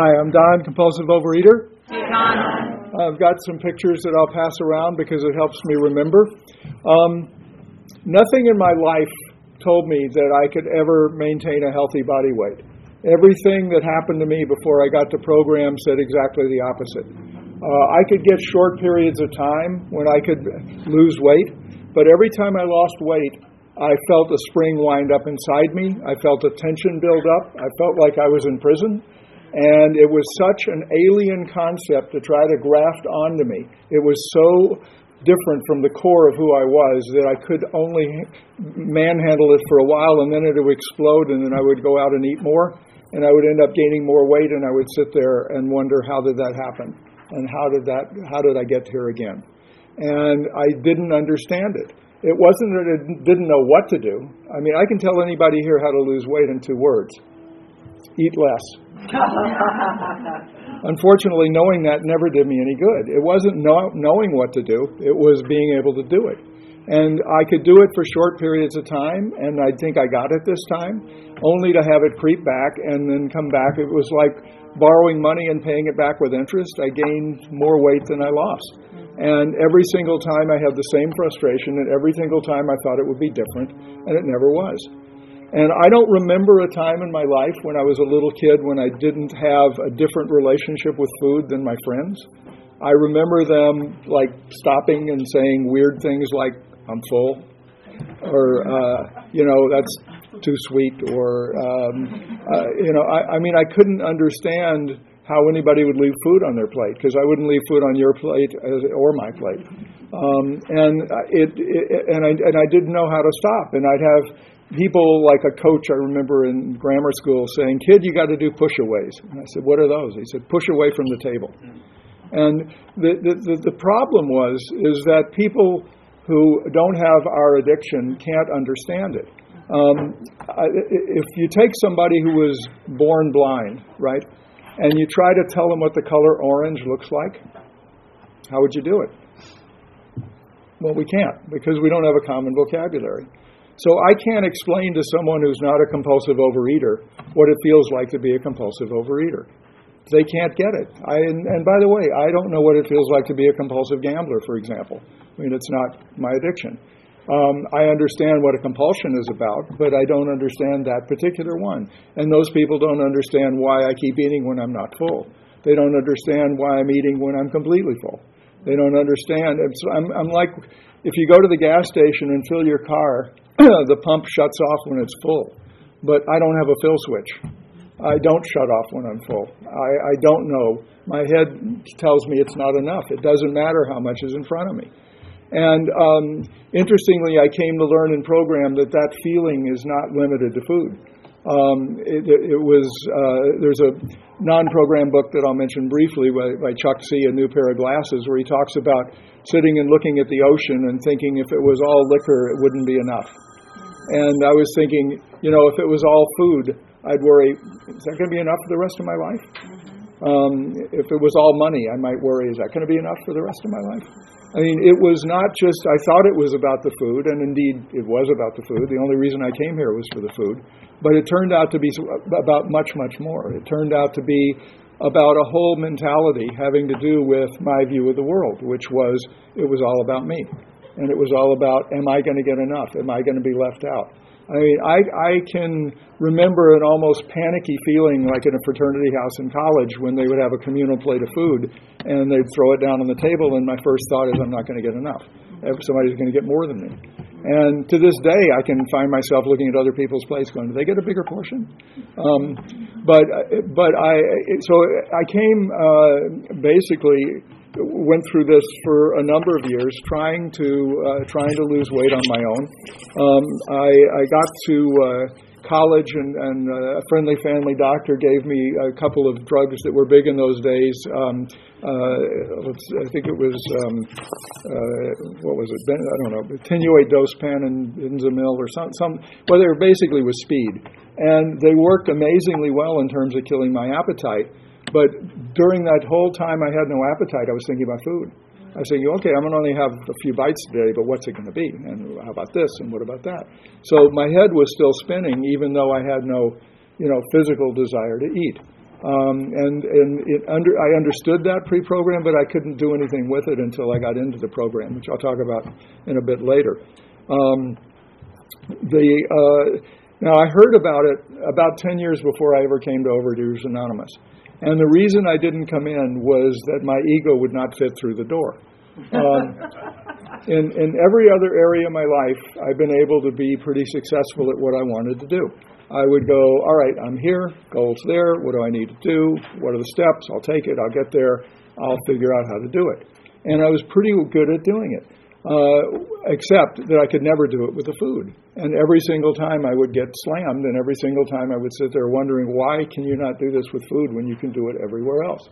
Hi, I'm Don, compulsive overeater. Don. I've got some pictures that I'll pass around because it helps me remember. Um, nothing in my life told me that I could ever maintain a healthy body weight. Everything that happened to me before I got to program said exactly the opposite. Uh, I could get short periods of time when I could lose weight, but every time I lost weight, I felt a spring wind up inside me. I felt a tension build up. I felt like I was in prison. And it was such an alien concept to try to graft onto me. It was so different from the core of who I was that I could only manhandle it for a while and then it would explode and then I would go out and eat more and I would end up gaining more weight and I would sit there and wonder how did that happen and how did that how did I get here again? And I didn't understand it. It wasn't that I didn't know what to do. I mean, I can tell anybody here how to lose weight in two words. Eat less. Unfortunately, knowing that never did me any good. It wasn't know, knowing what to do, it was being able to do it. And I could do it for short periods of time, and I think I got it this time, only to have it creep back and then come back. It was like borrowing money and paying it back with interest. I gained more weight than I lost. And every single time I had the same frustration, and every single time I thought it would be different, and it never was. And I don't remember a time in my life when I was a little kid when I didn't have a different relationship with food than my friends. I remember them like stopping and saying weird things like, I'm full, or, uh, you know, that's too sweet, or, um, uh, you know, I, I mean, I couldn't understand how anybody would leave food on their plate because I wouldn't leave food on your plate as, or my plate. Um, and it, it, and I and I didn't know how to stop. And I'd have people like a coach I remember in grammar school saying, "Kid, you got to do push-aways." And I said, "What are those?" He said, "Push away from the table." And the, the the problem was is that people who don't have our addiction can't understand it. Um, if you take somebody who was born blind, right, and you try to tell them what the color orange looks like, how would you do it? Well, we can't because we don't have a common vocabulary. So I can't explain to someone who's not a compulsive overeater what it feels like to be a compulsive overeater. They can't get it. I, and, and by the way, I don't know what it feels like to be a compulsive gambler, for example. I mean, it's not my addiction. Um, I understand what a compulsion is about, but I don't understand that particular one. And those people don't understand why I keep eating when I'm not full. They don't understand why I'm eating when I'm completely full. They don't understand. It's, I'm, I'm like, if you go to the gas station and fill your car, the pump shuts off when it's full. But I don't have a fill switch. I don't shut off when I'm full. I, I don't know. My head tells me it's not enough. It doesn't matter how much is in front of me. And um, interestingly, I came to learn in program that that feeling is not limited to food. Um, it, it, was uh, there's a non-program book that I'll mention briefly by, by, Chuck C. A New Pair of Glasses, where he talks about sitting and looking at the ocean and thinking if it was all liquor, it wouldn't be enough. And I was thinking, you know, if it was all food, I'd worry, is that going to be enough for the rest of my life? Um, if it was all money, I might worry, is that going to be enough for the rest of my life? I mean, it was not just, I thought it was about the food, and indeed it was about the food. The only reason I came here was for the food. But it turned out to be about much, much more. It turned out to be about a whole mentality having to do with my view of the world, which was it was all about me. And it was all about, am I going to get enough? Am I going to be left out? I mean, I, I can remember an almost panicky feeling like in a fraternity house in college when they would have a communal plate of food and they'd throw it down on the table, and my first thought is, I'm not going to get enough. Somebody's going to get more than me. And to this day, I can find myself looking at other people's plates, going, "Do they get a bigger portion?" Um, but but I so I came uh, basically went through this for a number of years, trying to uh, trying to lose weight on my own. Um, I, I got to uh, college, and, and uh, a friendly family doctor gave me a couple of drugs that were big in those days. Um, I think it was um, uh, what was it? Ben, I don't know, a Tenuate Dospan and benzamil or some some. Well, they were basically with speed, and they worked amazingly well in terms of killing my appetite. But during that whole time, I had no appetite. I was thinking about food. I was thinking, okay, I'm going to only have a few bites today, but what's it going to be? And how about this? And what about that? So my head was still spinning, even though I had no, you know, physical desire to eat. Um, and and it under, I understood that pre-program, but I couldn't do anything with it until I got into the program, which I'll talk about in a bit later. Um, the uh, now I heard about it about 10 years before I ever came to Overeaters Anonymous, and the reason I didn't come in was that my ego would not fit through the door. Um, in in every other area of my life, I've been able to be pretty successful at what I wanted to do. I would go, all right, I'm here, goals there, what do I need to do? What are the steps? I'll take it, I'll get there, I'll figure out how to do it. And I was pretty good at doing it, uh, except that I could never do it with the food. And every single time I would get slammed, and every single time I would sit there wondering, why can you not do this with food when you can do it everywhere else?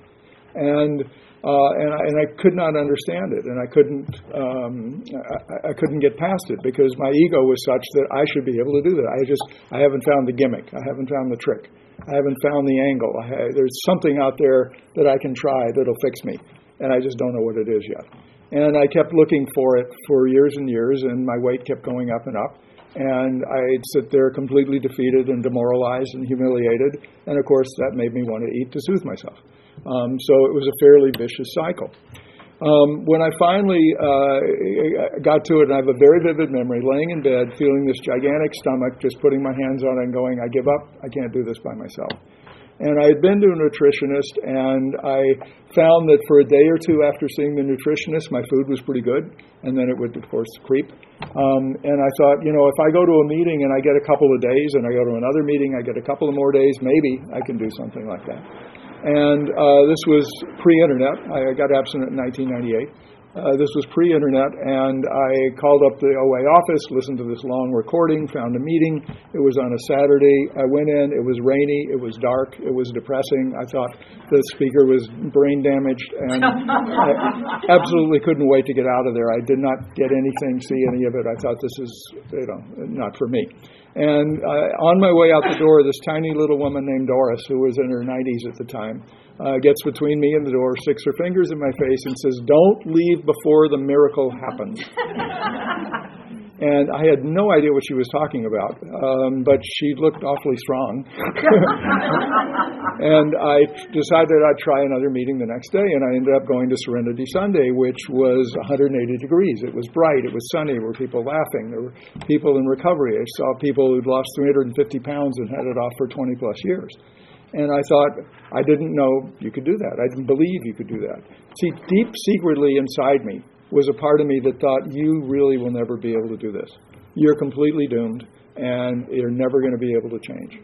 And uh, and, I, and I could not understand it, and I couldn't um, I, I couldn't get past it because my ego was such that I should be able to do that. I just I haven't found the gimmick. I haven't found the trick. I haven't found the angle. I, there's something out there that I can try that'll fix me, and I just don't know what it is yet. And I kept looking for it for years and years, and my weight kept going up and up. And I'd sit there completely defeated and demoralized and humiliated. And of course, that made me want to eat to soothe myself. Um, so it was a fairly vicious cycle. Um, when I finally uh, got to it, and I have a very vivid memory, laying in bed, feeling this gigantic stomach, just putting my hands on it and going, I give up, I can't do this by myself. And I had been to a nutritionist, and I found that for a day or two after seeing the nutritionist, my food was pretty good, and then it would, of course, creep. Um, and I thought, you know, if I go to a meeting and I get a couple of days, and I go to another meeting, I get a couple of more days, maybe I can do something like that. And uh, this was pre internet. I got abstinent in 1998. Uh, this was pre internet, and I called up the OA office, listened to this long recording, found a meeting. It was on a Saturday. I went in, it was rainy, it was dark, it was depressing. I thought the speaker was brain damaged, and I absolutely couldn't wait to get out of there. I did not get anything, see any of it. I thought this is, you know, not for me. And uh, on my way out the door, this tiny little woman named Doris, who was in her 90s at the time, uh, gets between me and the door, sticks her fingers in my face, and says, Don't leave before the miracle happens. and I had no idea what she was talking about, um, but she looked awfully strong. and I decided I'd try another meeting the next day, and I ended up going to Serenity Sunday, which was 180 degrees. It was bright, it was sunny, there were people laughing, there were people in recovery. I saw people who'd lost 350 pounds and had it off for 20 plus years. And I thought, I didn't know you could do that. I didn't believe you could do that. See, deep secretly inside me was a part of me that thought, you really will never be able to do this. You're completely doomed, and you're never going to be able to change.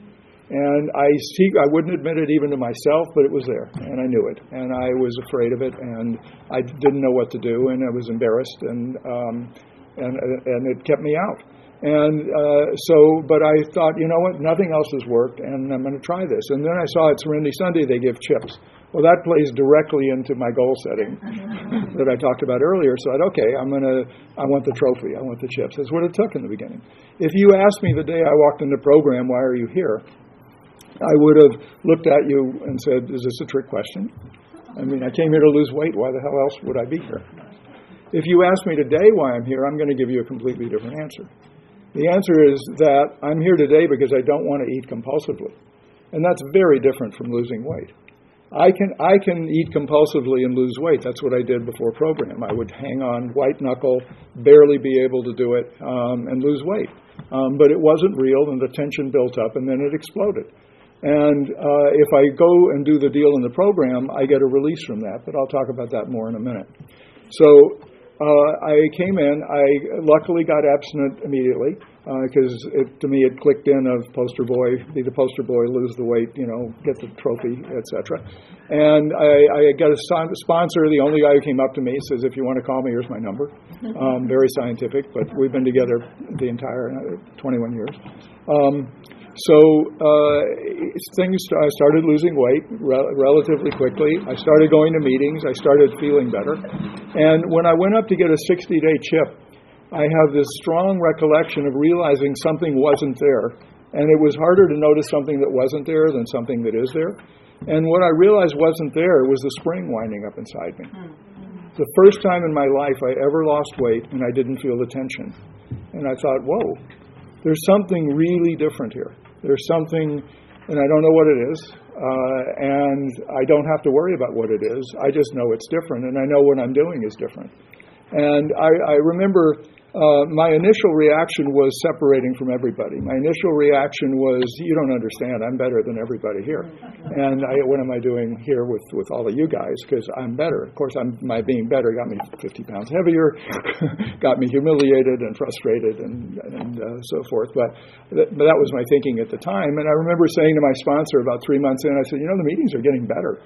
And I see, I wouldn't admit it even to myself, but it was there, and I knew it, and I was afraid of it, and I didn't know what to do, and I was embarrassed, and um, and and it kept me out. And uh, so, but I thought, you know what, nothing else has worked, and I'm going to try this. And then I saw at Serenity Sunday they give chips. Well, that plays directly into my goal setting that I talked about earlier. So I thought, okay, I'm to, I want the trophy, I want the chips. That's what it took in the beginning. If you asked me the day I walked in the program, why are you here? I would have looked at you and said, is this a trick question? I mean, I came here to lose weight. Why the hell else would I be here? If you ask me today why I'm here, I'm going to give you a completely different answer. The answer is that I'm here today because I don't want to eat compulsively. And that's very different from losing weight. I can I can eat compulsively and lose weight. That's what I did before program. I would hang on white knuckle, barely be able to do it, um, and lose weight. Um, but it wasn't real, and the tension built up, and then it exploded. And uh, if I go and do the deal in the program, I get a release from that. But I'll talk about that more in a minute. So uh, I came in. I luckily got abstinent immediately. Because uh, to me it clicked in of poster boy, be the poster boy, lose the weight, you know, get the trophy, etc. And I, I got a sponsor. The only guy who came up to me says, "If you want to call me, here's my number." Um, very scientific, but we've been together the entire uh, 21 years. Um, so uh, things. I started losing weight re- relatively quickly. I started going to meetings. I started feeling better. And when I went up to get a 60-day chip I have this strong recollection of realizing something wasn't there. And it was harder to notice something that wasn't there than something that is there. And what I realized wasn't there was the spring winding up inside me. The first time in my life I ever lost weight and I didn't feel the tension. And I thought, whoa, there's something really different here. There's something, and I don't know what it is, uh, and I don't have to worry about what it is. I just know it's different, and I know what I'm doing is different. And I, I remember uh, my initial reaction was separating from everybody. My initial reaction was, "You don't understand. I'm better than everybody here." And I, what am I doing here with with all of you guys? Because I'm better. Of course, I'm, my being better got me 50 pounds heavier, got me humiliated and frustrated and and uh, so forth. But, th- but that was my thinking at the time. And I remember saying to my sponsor about three months in, I said, "You know, the meetings are getting better."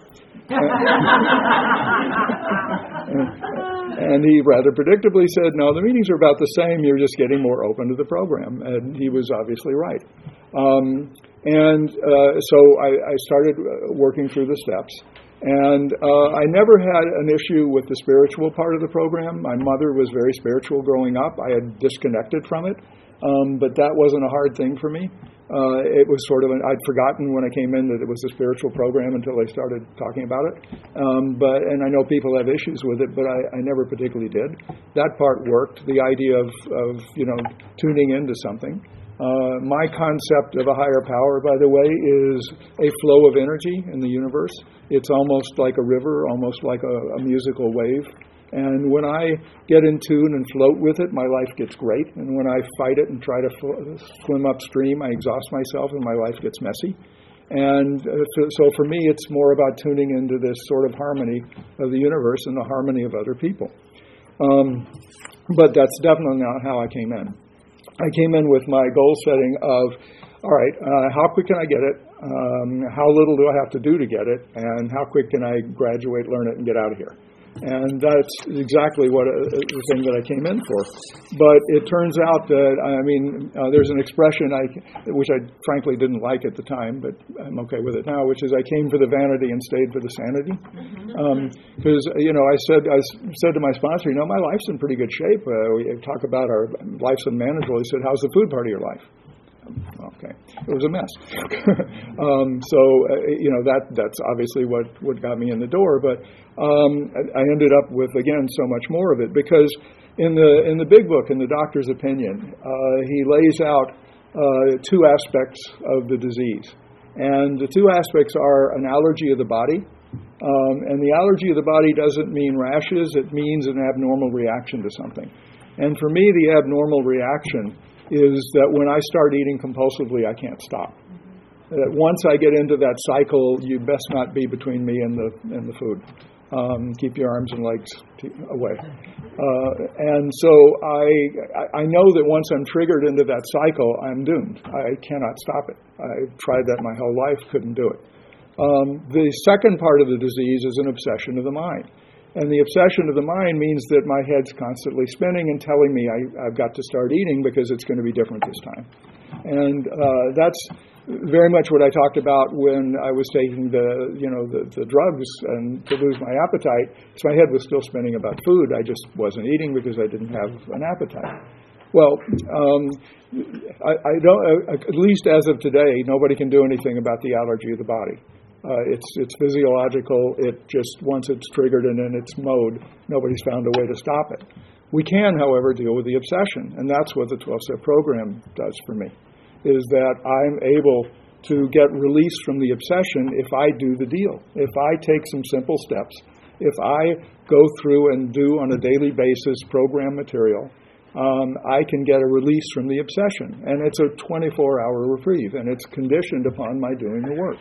and he rather predictably said, No, the meetings are about the same. You're just getting more open to the program. And he was obviously right. Um, and uh, so I, I, started uh, working through the steps. And uh, I never had an issue with the spiritual part of the program. My mother was very spiritual growing up. I had disconnected from it, um, but that wasn't a hard thing for me. Uh, it was sort of an, I'd forgotten when I came in that it was a spiritual program until they started talking about it. Um, but and I know people have issues with it, but I, I never particularly did. That part worked. The idea of, of you know tuning into something. Uh, my concept of a higher power, by the way, is a flow of energy in the universe. It's almost like a river, almost like a, a musical wave. And when I get in tune and float with it, my life gets great. And when I fight it and try to fl- swim upstream, I exhaust myself and my life gets messy. And uh, so for me, it's more about tuning into this sort of harmony of the universe and the harmony of other people. Um, but that's definitely not how I came in. I came in with my goal setting of, all right, uh, how quick can I get it? Um, how little do I have to do to get it? And how quick can I graduate, learn it, and get out of here? And that's exactly what uh, the thing that I came in for. But it turns out that I mean, uh, there's an expression I, which I frankly didn't like at the time, but I'm okay with it now, which is I came for the vanity and stayed for the sanity. Because mm-hmm. um, you know, I said I said to my sponsor, you know, my life's in pretty good shape. Uh, we talk about our life's unmanageable. He said, "How's the food part of your life?" Okay, it was a mess. um, so uh, you know that that's obviously what what got me in the door. But um, I, I ended up with again so much more of it because in the in the big book, in the doctor's opinion, uh, he lays out uh, two aspects of the disease, and the two aspects are an allergy of the body. Um, and the allergy of the body doesn't mean rashes, it means an abnormal reaction to something. And for me, the abnormal reaction is that when I start eating compulsively, I can't stop. That once I get into that cycle, you best not be between me and the and the food. Um, keep your arms and legs away. Uh, and so I I know that once I'm triggered into that cycle, I'm doomed. I cannot stop it. I've tried that my whole life, couldn't do it. Um, the second part of the disease is an obsession of the mind. And the obsession of the mind means that my head's constantly spinning and telling me I, have got to start eating because it's going to be different this time. And uh, that's very much what I talked about when I was taking the, you know, the, the drugs and to lose my appetite. So my head was still spinning about food. I just wasn't eating because I didn't have an appetite. Well, um, I, I don't. Uh, at least as of today, nobody can do anything about the allergy of the body. Uh, it's it's physiological. It just once it's triggered and in its mode, nobody's found a way to stop it. We can, however, deal with the obsession, and that's what the 12-step program does for me. Is that I'm able to get release from the obsession if I do the deal. If I take some simple steps, if I go through and do on a daily basis program material, um, I can get a release from the obsession. And it's a 24 hour reprieve, and it's conditioned upon my doing the work.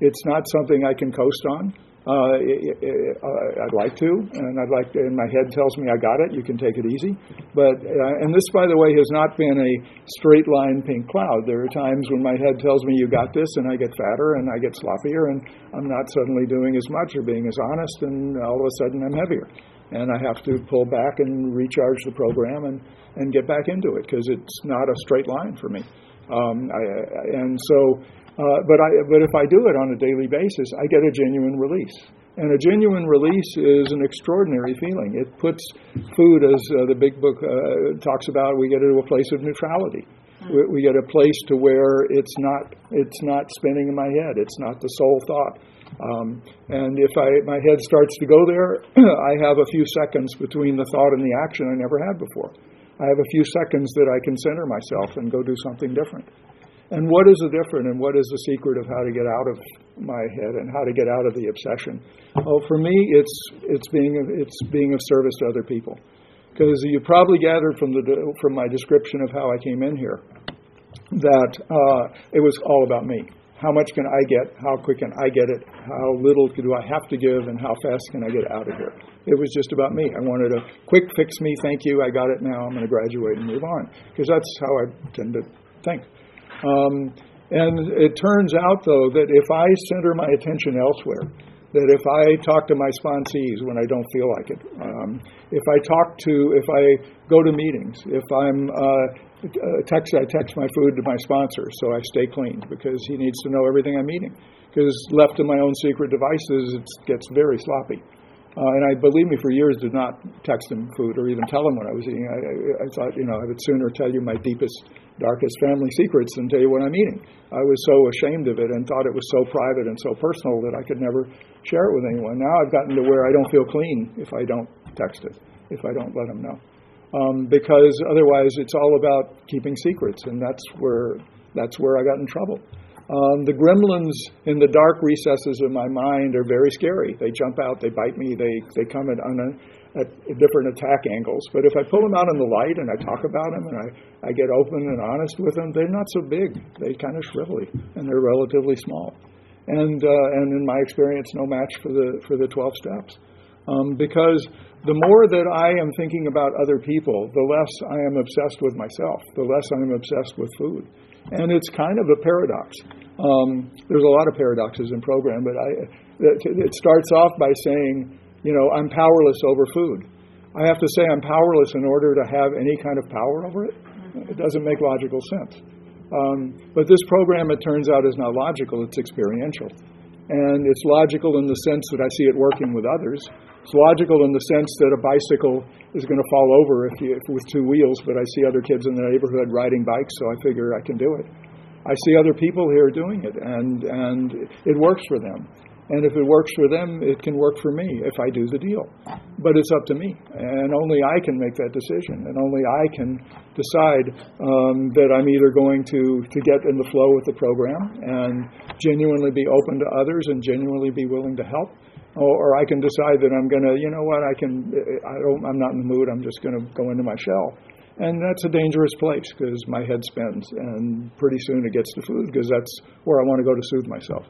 It's not something I can coast on. Uh, uh, I'd like to, and I'd like. To, and my head tells me I got it. You can take it easy. But uh, and this, by the way, has not been a straight line pink cloud. There are times when my head tells me you got this, and I get fatter and I get sloppier, and I'm not suddenly doing as much or being as honest, and all of a sudden I'm heavier, and I have to pull back and recharge the program and and get back into it because it's not a straight line for me. Um, I, and so uh, but, I, but if I do it on a daily basis, I get a genuine release. And a genuine release is an extraordinary feeling. It puts food, as uh, the big book uh, talks about, we get into a place of neutrality. We, we, get a place to where it's not, it's not spinning in my head. It's not the sole thought. Um, and if I, my head starts to go there, I have a few seconds between the thought and the action I never had before. I have a few seconds that I can center myself and go do something different. And what is the different and what is the secret of how to get out of my head and how to get out of the obsession? Oh, for me, it's, it's, being, it's being of service to other people. Because you probably gathered from, the, from my description of how I came in here that uh, it was all about me. How much can I get? How quick can I get it? How little do I have to give? And how fast can I get out of here? It was just about me. I wanted a quick fix me, thank you, I got it now, I'm going to graduate and move on. Because that's how I tend to think. Um, and it turns out, though, that if I center my attention elsewhere, that if I talk to my sponsees when I don't feel like it, um, if I talk to, if I go to meetings, if I'm uh, text, I text my food to my sponsor so I stay clean because he needs to know everything I'm eating. Because left to my own secret devices, it gets very sloppy. Uh, and I believe me for years did not text him food or even tell him what I was eating. I, I, I thought, you know, I would sooner tell you my deepest darkest family secrets and tell you what I'm eating. I was so ashamed of it and thought it was so private and so personal that I could never share it with anyone. Now I've gotten to where I don't feel clean if I don't text it, if I don't let them know. Um, because otherwise it's all about keeping secrets, and that's where, that's where I got in trouble. Um, the gremlins in the dark recesses of my mind are very scary. They jump out, they bite me, they, they come at, un, at different attack angles. But if I pull them out in the light and I talk about them and I, I get open and honest with them, they're not so big. They kind of shrivelly and they're relatively small. And, uh, and in my experience, no match for the, for the 12 steps. Um, because the more that I am thinking about other people, the less I am obsessed with myself, the less I am obsessed with food. And it's kind of a paradox. Um, there's a lot of paradoxes in program, but I, it starts off by saying, you know, I'm powerless over food. I have to say I'm powerless in order to have any kind of power over it. It doesn't make logical sense. Um, but this program, it turns out, is not logical, it's experiential. And it's logical in the sense that I see it working with others. It's logical in the sense that a bicycle is going to fall over if you, if with two wheels, but I see other kids in the neighborhood riding bikes, so I figure I can do it. I see other people here doing it, and, and it works for them. And if it works for them, it can work for me if I do the deal. But it's up to me. And only I can make that decision. And only I can decide um, that I'm either going to, to get in the flow with the program and genuinely be open to others and genuinely be willing to help. Or, or I can decide that I'm going to, you know what, I can, I don't, I'm not in the mood, I'm just going to go into my shell. And that's a dangerous place because my head spins, and pretty soon it gets to food because that's where I want to go to soothe myself.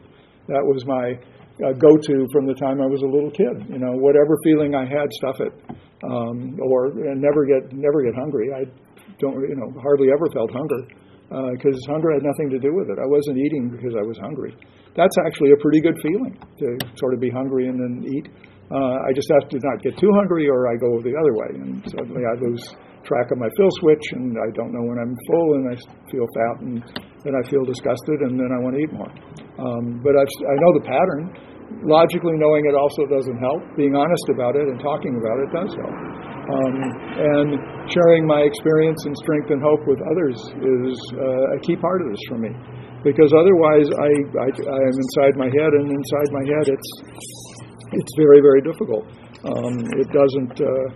That was my uh, go to from the time I was a little kid. You know, whatever feeling I had, stuff it, um, or never get never get hungry. I don't, you know, hardly ever felt hunger because uh, hunger had nothing to do with it. I wasn't eating because I was hungry. That's actually a pretty good feeling to sort of be hungry and then eat. Uh, I just have to not get too hungry, or I go the other way, and suddenly I lose track of my fill switch, and I don't know when I'm full, and I feel fat, and then I feel disgusted, and then I want to eat more. Um, but I've, I know the pattern. Logically knowing it also doesn't help. Being honest about it and talking about it does help. Um, and sharing my experience and strength and hope with others is uh, a key part of this for me. Because otherwise, I, I, I am inside my head, and inside my head, it's it's very very difficult. Um, it doesn't uh,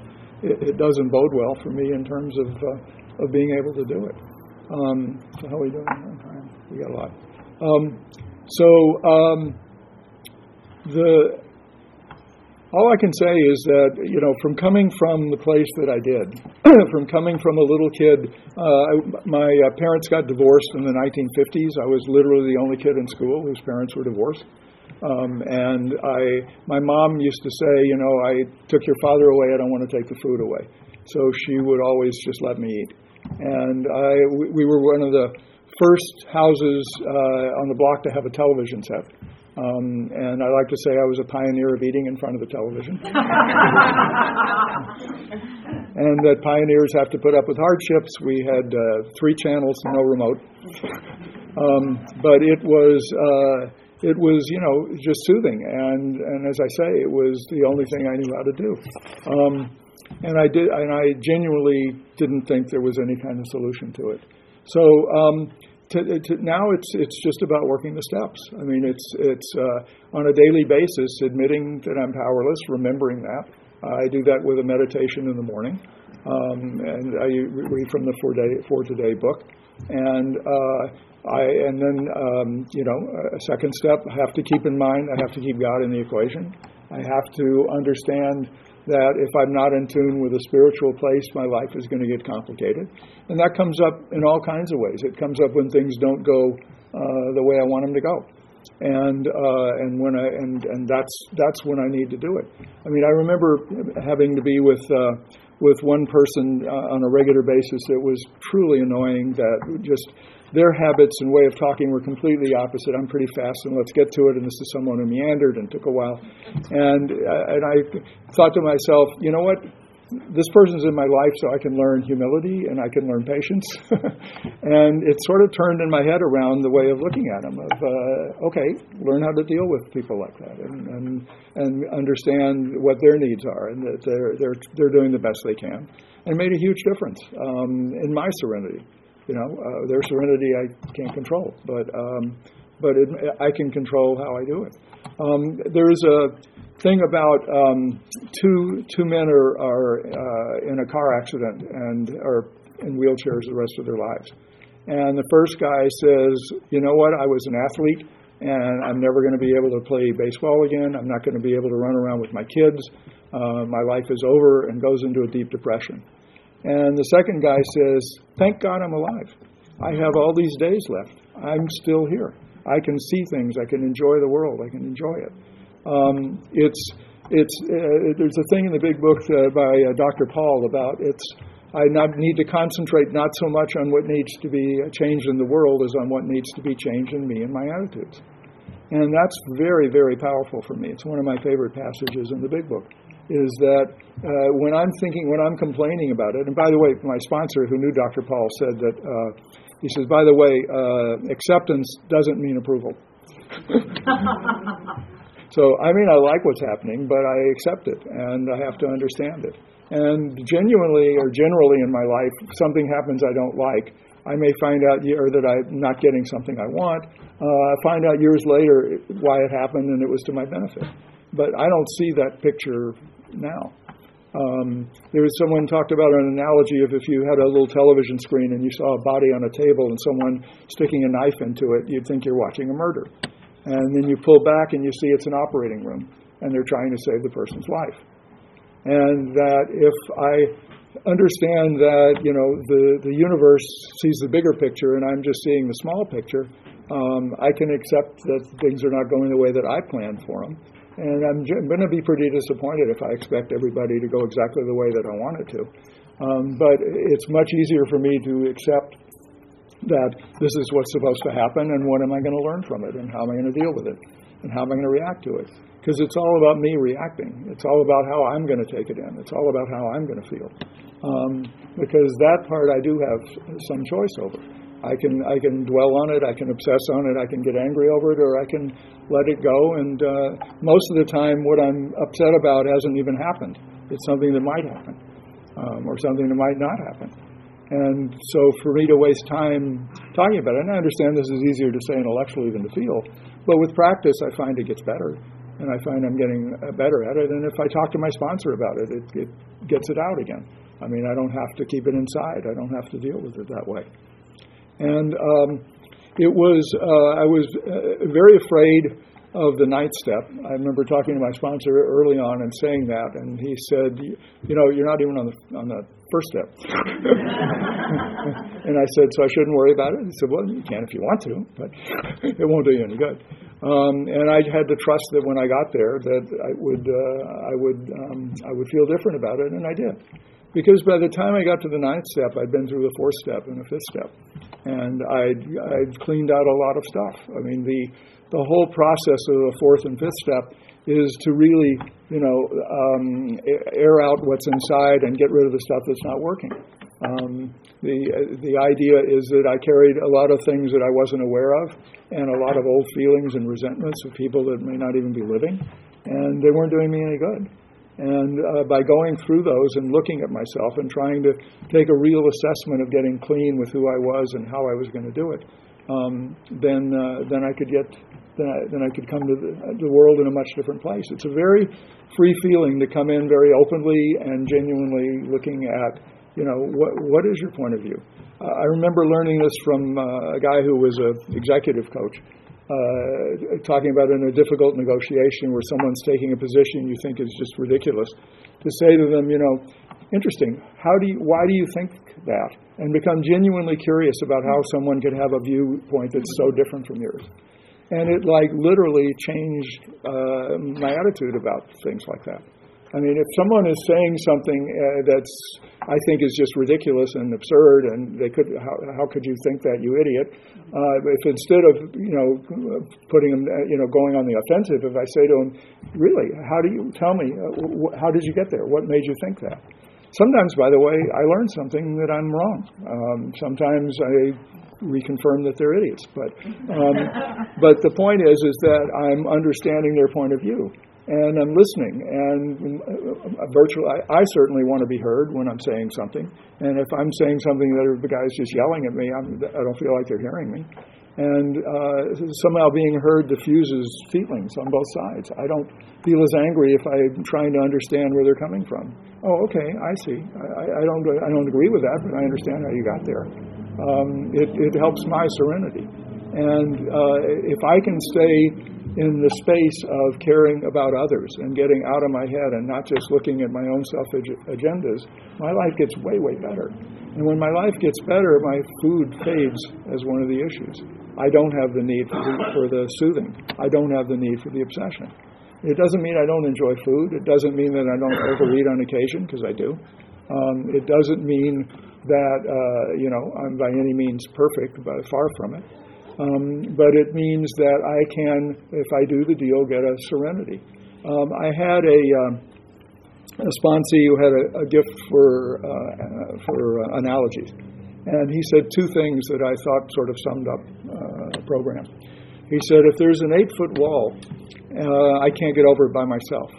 it, it, doesn't bode well for me in terms of uh, of being able to do it. Um, so how are we doing on time? We got a lot. Um, so um, the all I can say is that you know from coming from the place that I did, from coming from a little kid, uh, my uh, parents got divorced in the 1950s. I was literally the only kid in school whose parents were divorced. Um, and I, my mom used to say, you know, I took your father away. I don't want to take the food away. So she would always just let me eat. And I, we were one of the first houses uh, on the block to have a television set. Um, and I like to say I was a pioneer of eating in front of the television. and that pioneers have to put up with hardships. We had uh, three channels, no remote. Um, but it was. Uh, it was, you know, just soothing, and and as I say, it was the only thing I knew how to do. Um, and I did, and I genuinely didn't think there was any kind of solution to it. So um, to, to now it's it's just about working the steps. I mean, it's it's uh, on a daily basis, admitting that I'm powerless, remembering that. I do that with a meditation in the morning, um, and I read from the For Day For Today book, and. Uh, I, and then, um, you know, a second step, I have to keep in mind, I have to keep God in the equation. I have to understand that if I'm not in tune with a spiritual place, my life is going to get complicated. And that comes up in all kinds of ways. It comes up when things don't go uh, the way I want them to go. And uh, and when I and and that's that's when I need to do it. I mean, I remember having to be with uh, with one person uh, on a regular basis. It was truly annoying. That just their habits and way of talking were completely opposite. I'm pretty fast, and let's get to it. And this is someone who meandered and took a while. And uh, and I thought to myself, you know what? This person's in my life, so I can learn humility and I can learn patience. and it sort of turned in my head around the way of looking at them. Of uh, okay, learn how to deal with people like that, and and and understand what their needs are, and that they're they're they're doing the best they can, and made a huge difference um, in my serenity. You know, uh, their serenity I can't control, but um, but it, I can control how I do it. Um, there is a thing about um, two two men are are uh, in a car accident and are in wheelchairs the rest of their lives. And the first guy says, "You know what? I was an athlete, and I'm never going to be able to play baseball again. I'm not going to be able to run around with my kids. Uh, my life is over," and goes into a deep depression. And the second guy says, Thank God I'm alive. I have all these days left. I'm still here. I can see things. I can enjoy the world. I can enjoy it. Um, it's, it's, uh, there's a thing in the big book uh, by uh, Dr. Paul about it's, I need to concentrate not so much on what needs to be changed in the world as on what needs to be changed in me and my attitudes. And that's very, very powerful for me. It's one of my favorite passages in the big book is that uh, when I'm thinking, when I'm complaining about it, and by the way, my sponsor who knew Dr. Paul said that, uh, he says, by the way, uh, acceptance doesn't mean approval. so, I mean, I like what's happening, but I accept it and I have to understand it. And genuinely or generally in my life, something happens I don't like. I may find out or that I'm not getting something I want. Uh, find out years later why it happened and it was to my benefit. But I don't see that picture now. Um, there was someone talked about an analogy of if you had a little television screen and you saw a body on a table and someone sticking a knife into it, you'd think you're watching a murder. And then you pull back and you see it's an operating room and they're trying to save the person's life. And that if I understand that you know the, the universe sees the bigger picture and I'm just seeing the small picture, um, I can accept that things are not going the way that I planned for them and I'm going to be pretty disappointed if I expect everybody to go exactly the way that I want it to. Um, but it's much easier for me to accept that this is what's supposed to happen and what am I going to learn from it and how am I going to deal with it and how am I going to react to it. Because it's all about me reacting. It's all about how I'm going to take it in. It's all about how I'm going to feel. Um, because that part I do have some choice over. I can I can dwell on it, I can obsess on it, I can get angry over it, or I can let it go. And uh, most of the time, what I'm upset about hasn't even happened. It's something that might happen, um, or something that might not happen. And so, for me to waste time talking about it, and I understand this is easier to say intellectually than to feel, but with practice, I find it gets better, and I find I'm getting uh, better at it. And if I talk to my sponsor about it, it, it gets it out again. I mean, I don't have to keep it inside. I don't have to deal with it that way. And um, it was, uh, I was uh, very afraid of the ninth step. I remember talking to my sponsor early on and saying that, and he said, "You know, you're not even on the on the first step." and I said, "So I shouldn't worry about it." He said, "Well, you can if you want to, but it won't do you any good." Um, and I had to trust that when I got there, that I would uh, I would um, I would feel different about it, and I did. Because by the time I got to the ninth step, I'd been through the fourth step and the fifth step, and I'd I'd cleaned out a lot of stuff. I mean the the whole process of the fourth and fifth step is to really, you know, um, air out what's inside and get rid of the stuff that's not working. Um, the the idea is that I carried a lot of things that I wasn't aware of, and a lot of old feelings and resentments of people that may not even be living, and they weren't doing me any good. And uh, by going through those and looking at myself and trying to take a real assessment of getting clean with who I was and how I was going to do it, um, then uh, then I could get then I, then I could come to the, the world in a much different place. It's a very free feeling to come in very openly and genuinely looking at you know, what, what is your point of view? Uh, I remember learning this from uh, a guy who was an executive coach, uh, talking about in a difficult negotiation where someone's taking a position you think is just ridiculous, to say to them, you know, interesting, how do you, why do you think that? And become genuinely curious about how someone could have a viewpoint that's so different from yours. And it like literally changed uh, my attitude about things like that. I mean, if someone is saying something uh, that's I think is just ridiculous and absurd, and they could how, how could you think that you idiot? Uh, if instead of you know putting them uh, you know going on the offensive, if I say to them, really, how do you tell me uh, how did you get there? What made you think that? Sometimes, by the way, I learn something that I'm wrong. Um, sometimes I reconfirm that they're idiots, but um, but the point is is that I'm understanding their point of view and I'm listening. And uh, virtually, I, I, certainly want to be heard when I'm saying something. And if I'm saying something that the guy's just yelling at me, I'm, I do not feel like they're hearing me. And uh, somehow being heard diffuses feelings on both sides. I don't feel as angry if I'm trying to understand where they're coming from. Oh, okay, I see. I, I don't. I don't agree with that, but I understand how you got there. Um, it, it helps my serenity. And uh, if I can stay in the space of caring about others and getting out of my head and not just looking at my own selfish agendas, my life gets way, way better. And when my life gets better, my food fades as one of the issues. I don't have the need for the, for the soothing. I don't have the need for the obsession. It doesn't mean I don't enjoy food. It doesn't mean that I don't overeat on occasion, because I do. Um, it doesn't mean that, uh, you know, I'm by any means perfect, but far from it. Um, but it means that I can, if I do the deal, get a serenity. Um, I had a, um, a sponsee who had a, a gift for, uh, for uh, analogies. And he said two things that I thought sort of summed up uh, the program. He said, if there's an eight foot wall, uh, I can't get over it by myself.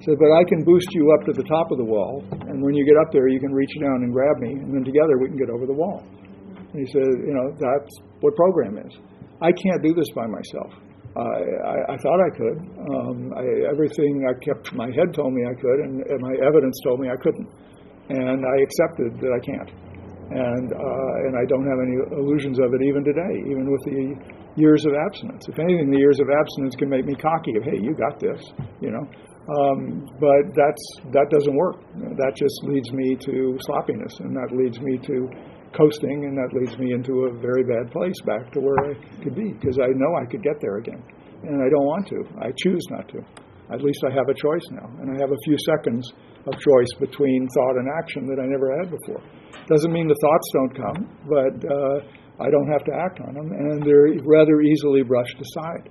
Said, but I can boost you up to the top of the wall, and when you get up there, you can reach down and grab me, and then together we can get over the wall. And he said, you know, that's what program is. I can't do this by myself. I, I, I thought I could. Um, I, everything I kept, my head told me I could, and, and, my evidence told me I couldn't. And I accepted that I can't. And, uh, and I don't have any illusions of it even today, even with the years of abstinence. If anything, the years of abstinence can make me cocky of, hey, you got this, you know. Um, but that's, that doesn't work. That just leads me to sloppiness, and that leads me to coasting, and that leads me into a very bad place back to where I could be because I know I could get there again. And I don't want to. I choose not to. At least I have a choice now. And I have a few seconds of choice between thought and action that I never had before. Doesn't mean the thoughts don't come, but uh, I don't have to act on them, and they're rather easily brushed aside.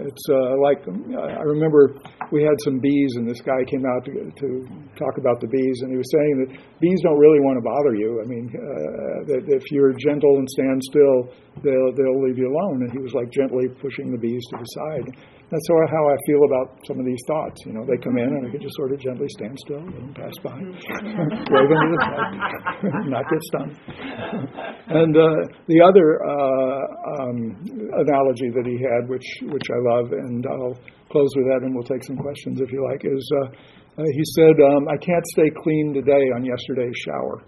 It's uh, like I remember we had some bees, and this guy came out to, to talk about the bees, and he was saying that bees don't really want to bother you. I mean, uh, that if you're gentle and stand still, they'll they'll leave you alone. And he was like gently pushing the bees to the side. That's sort of how I feel about some of these thoughts. You know, they come in and I can just sort of gently stand still and pass by, wave them to the side, not get stunned. and uh, the other uh, um, analogy that he had, which which I love, and I'll close with that, and we'll take some questions if you like, is uh, uh he said, um, "I can't stay clean today on yesterday's shower."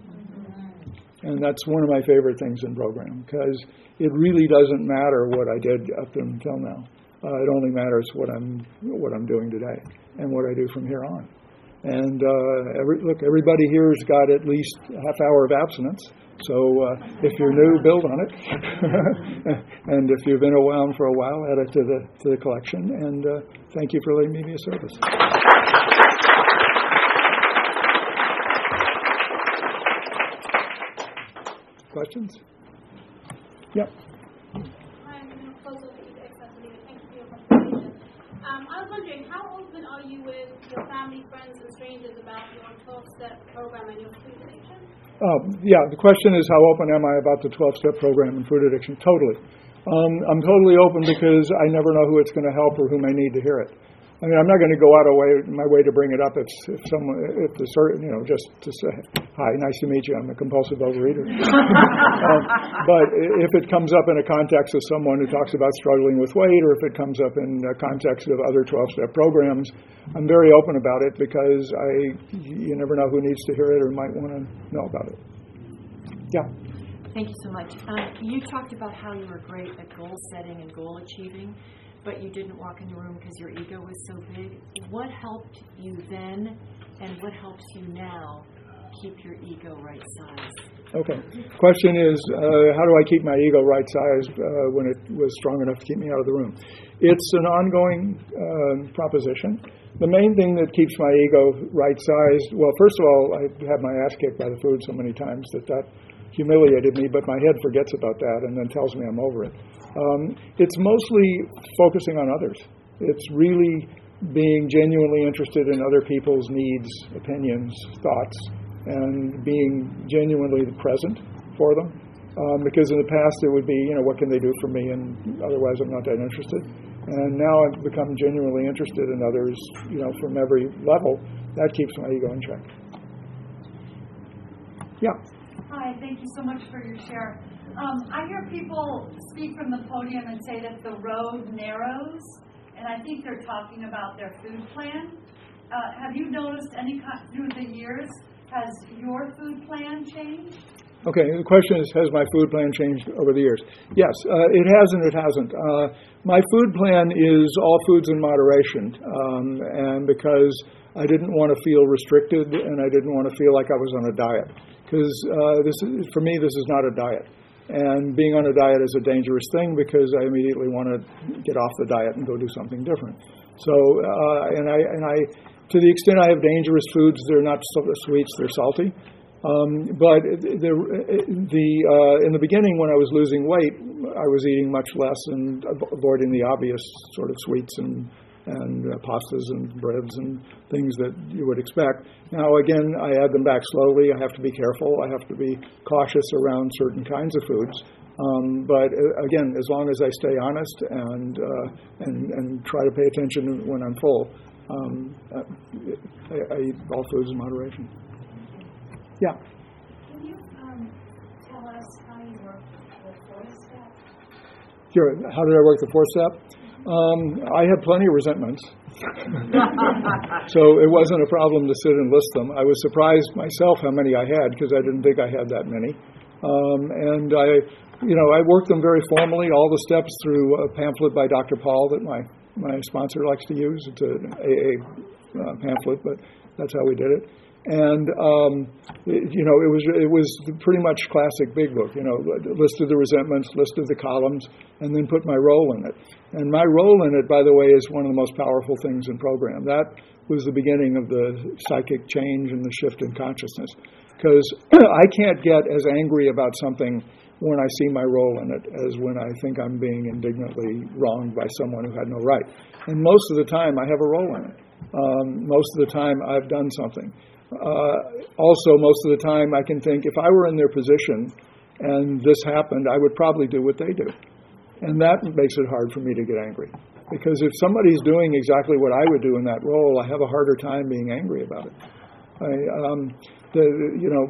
And that's one of my favorite things in program because it really doesn't matter what I did up until now. Uh, it only matters what I'm what I'm doing today and what I do from here on. And uh, every, look, everybody here's got at least a half hour of abstinence. So uh, if you're new, build on it. and if you've been around for a while, add it to the to the collection. And uh, thank you for letting me be of service. Questions? Yep. Hi, I'm going to close over the accessibility. Thank you for your presentation. Um, I was wondering, how open are you with your family, friends, and strangers about your 12-step program and your food addiction? Uh, yeah, the question is how open am I about the 12-step program and food addiction? Totally. Um, I'm totally open because I never know who it's going to help or who may need to hear it. I mean, I'm not going to go out of way, my way to bring it up if, if someone, if the certain, you know, just to say, hi, nice to meet you, I'm a compulsive overeater. um, but if it comes up in a context of someone who talks about struggling with weight, or if it comes up in a context of other 12-step programs, I'm very open about it because I, you never know who needs to hear it or might want to know about it. Yeah. Thank you so much. Um, you talked about how you were great at goal setting and goal achieving but you didn't walk in the room because your ego was so big. What helped you then, and what helps you now keep your ego right size? Okay. Question is, uh, how do I keep my ego right sized uh, when it was strong enough to keep me out of the room? It's an ongoing uh, proposition. The main thing that keeps my ego right sized, well, first of all, I had my ass kicked by the food so many times that that humiliated me, but my head forgets about that and then tells me I'm over it. Um, it's mostly focusing on others. It's really being genuinely interested in other people's needs, opinions, thoughts, and being genuinely present for them. Um, because in the past it would be, you know, what can they do for me, and otherwise I'm not that interested. And now I've become genuinely interested in others, you know, from every level. That keeps my ego in check. Yeah. Hi, thank you so much for your share. Um, I hear people speak from the podium and say that the road narrows, and I think they're talking about their food plan. Uh, have you noticed any through the years? Has your food plan changed? Okay, the question is Has my food plan changed over the years? Yes, uh, it has and it hasn't. Uh, my food plan is all foods in moderation, um, and because I didn't want to feel restricted and I didn't want to feel like I was on a diet. Because uh, this is, for me, this is not a diet. And being on a diet is a dangerous thing because I immediately want to get off the diet and go do something different. So, uh, and I, and I, to the extent I have dangerous foods, they're not sweets, they're salty. Um, but the, the, uh, in the beginning, when I was losing weight, I was eating much less and avoiding the obvious sort of sweets and and uh, pastas and breads and things that you would expect. Now, again, I add them back slowly. I have to be careful. I have to be cautious around certain kinds of foods. Um, but uh, again, as long as I stay honest and, uh, and, and try to pay attention when I'm full, um, I, I, eat all foods in moderation. Yeah. Can you um, tell us how you work the fourth step? Sure. How did I work the fourth step? Um, I had plenty of resentments. so it wasn't a problem to sit and list them. I was surprised myself how many I had because I didn't think I had that many. Um, and I, you know, I worked them very formally, all the steps through a pamphlet by Dr. Paul that my, my sponsor likes to use. It's an AA uh, pamphlet, but that's how we did it and um, you know it was it was pretty much classic big book. You know, listed the resentments, listed the columns, and then put my role in it. And my role in it, by the way, is one of the most powerful things in program. That was the beginning of the psychic change and the shift in consciousness. Because I can't get as angry about something when I see my role in it as when I think I'm being indignantly wronged by someone who had no right. And most of the time, I have a role in it. Um, most of the time, I've done something. Uh, also, most of the time, I can think if I were in their position and this happened, I would probably do what they do. And that makes it hard for me to get angry. Because if somebody's doing exactly what I would do in that role, I have a harder time being angry about it. I, um, the, you know,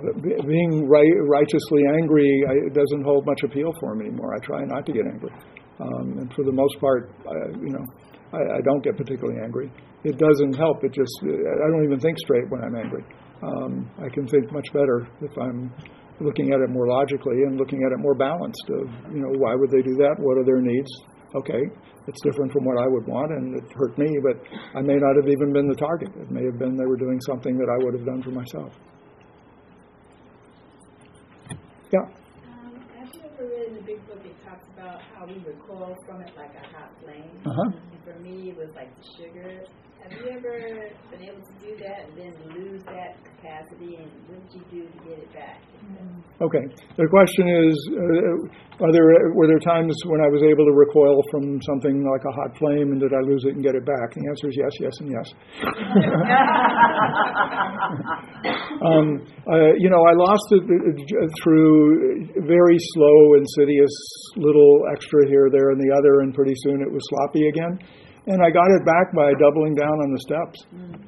being right, righteously angry I, doesn't hold much appeal for me anymore. I try not to get angry, um, and for the most part, you know, I, I don't get particularly angry it doesn't help. It just I don't even think straight when I'm angry. Um, I can think much better if I'm looking at it more logically and looking at it more balanced. Of you know why would they do that? What are their needs? Okay, it's different from what I would want, and it hurt me, but I may not have even been the target. It may have been they were doing something that I would have done for myself. Yeah. Um, have you ever read in the big book, it talks about how we recoil from it like a hot flame? Uh-huh. And for me, it was like the sugar. Have you ever been able to do that and then lose that capacity, and what did you do to get it back? Okay. The question is, uh, are there were there times when I was able to recoil from something like a hot flame, and did I lose it and get it back? The answer is yes, yes, and yes. um, uh, you know, I lost it uh, through very slow, insidious little extra here, there, and the other, and pretty soon it was sloppy again. And I got it back by doubling down on the steps.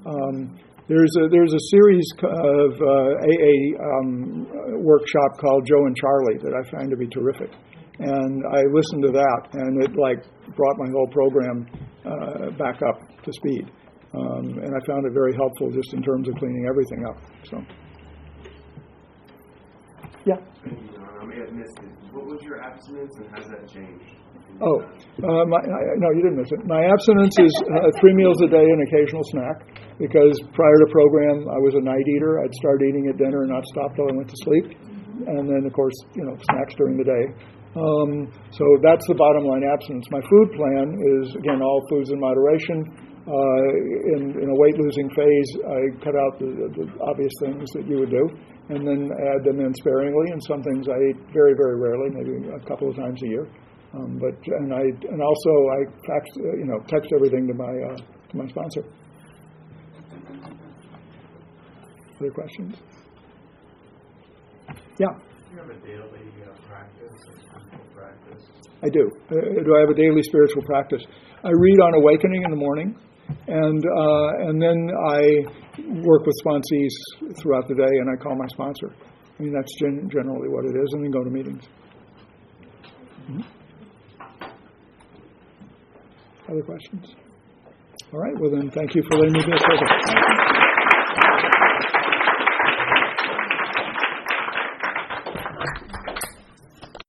Um, there's a there's a series of uh, AA um, workshop called Joe and Charlie that I find to be terrific, and I listened to that, and it like brought my whole program uh, back up to speed, um, and I found it very helpful just in terms of cleaning everything up. So, yeah. Thank you, Don. I may have missed it. What was your abstinence and has that changed? Oh, uh, my, no, you didn't miss it. My abstinence is uh, three meals a day and occasional snack because prior to program I was a night eater. I'd start eating at dinner and not stop till I went to sleep, and then of course you know snacks during the day. Um, so that's the bottom line abstinence. My food plan is again all foods in moderation. Uh, in, in a weight losing phase, I cut out the, the obvious things that you would do, and then add them in sparingly. And some things I eat very, very rarely, maybe a couple of times a year. Um, but and I and also I fax, uh, you know text everything to my uh, to my sponsor. Other questions? Yeah, Do you have a daily uh, practice, a spiritual practice? I do. Uh, do I have a daily spiritual practice? I read on awakening in the morning, and uh, and then I work with sponsees throughout the day, and I call my sponsor. I mean that's gen- generally what it is, and then go to meetings. Mhm. Other questions? All right. Well, then, thank you for letting me do this.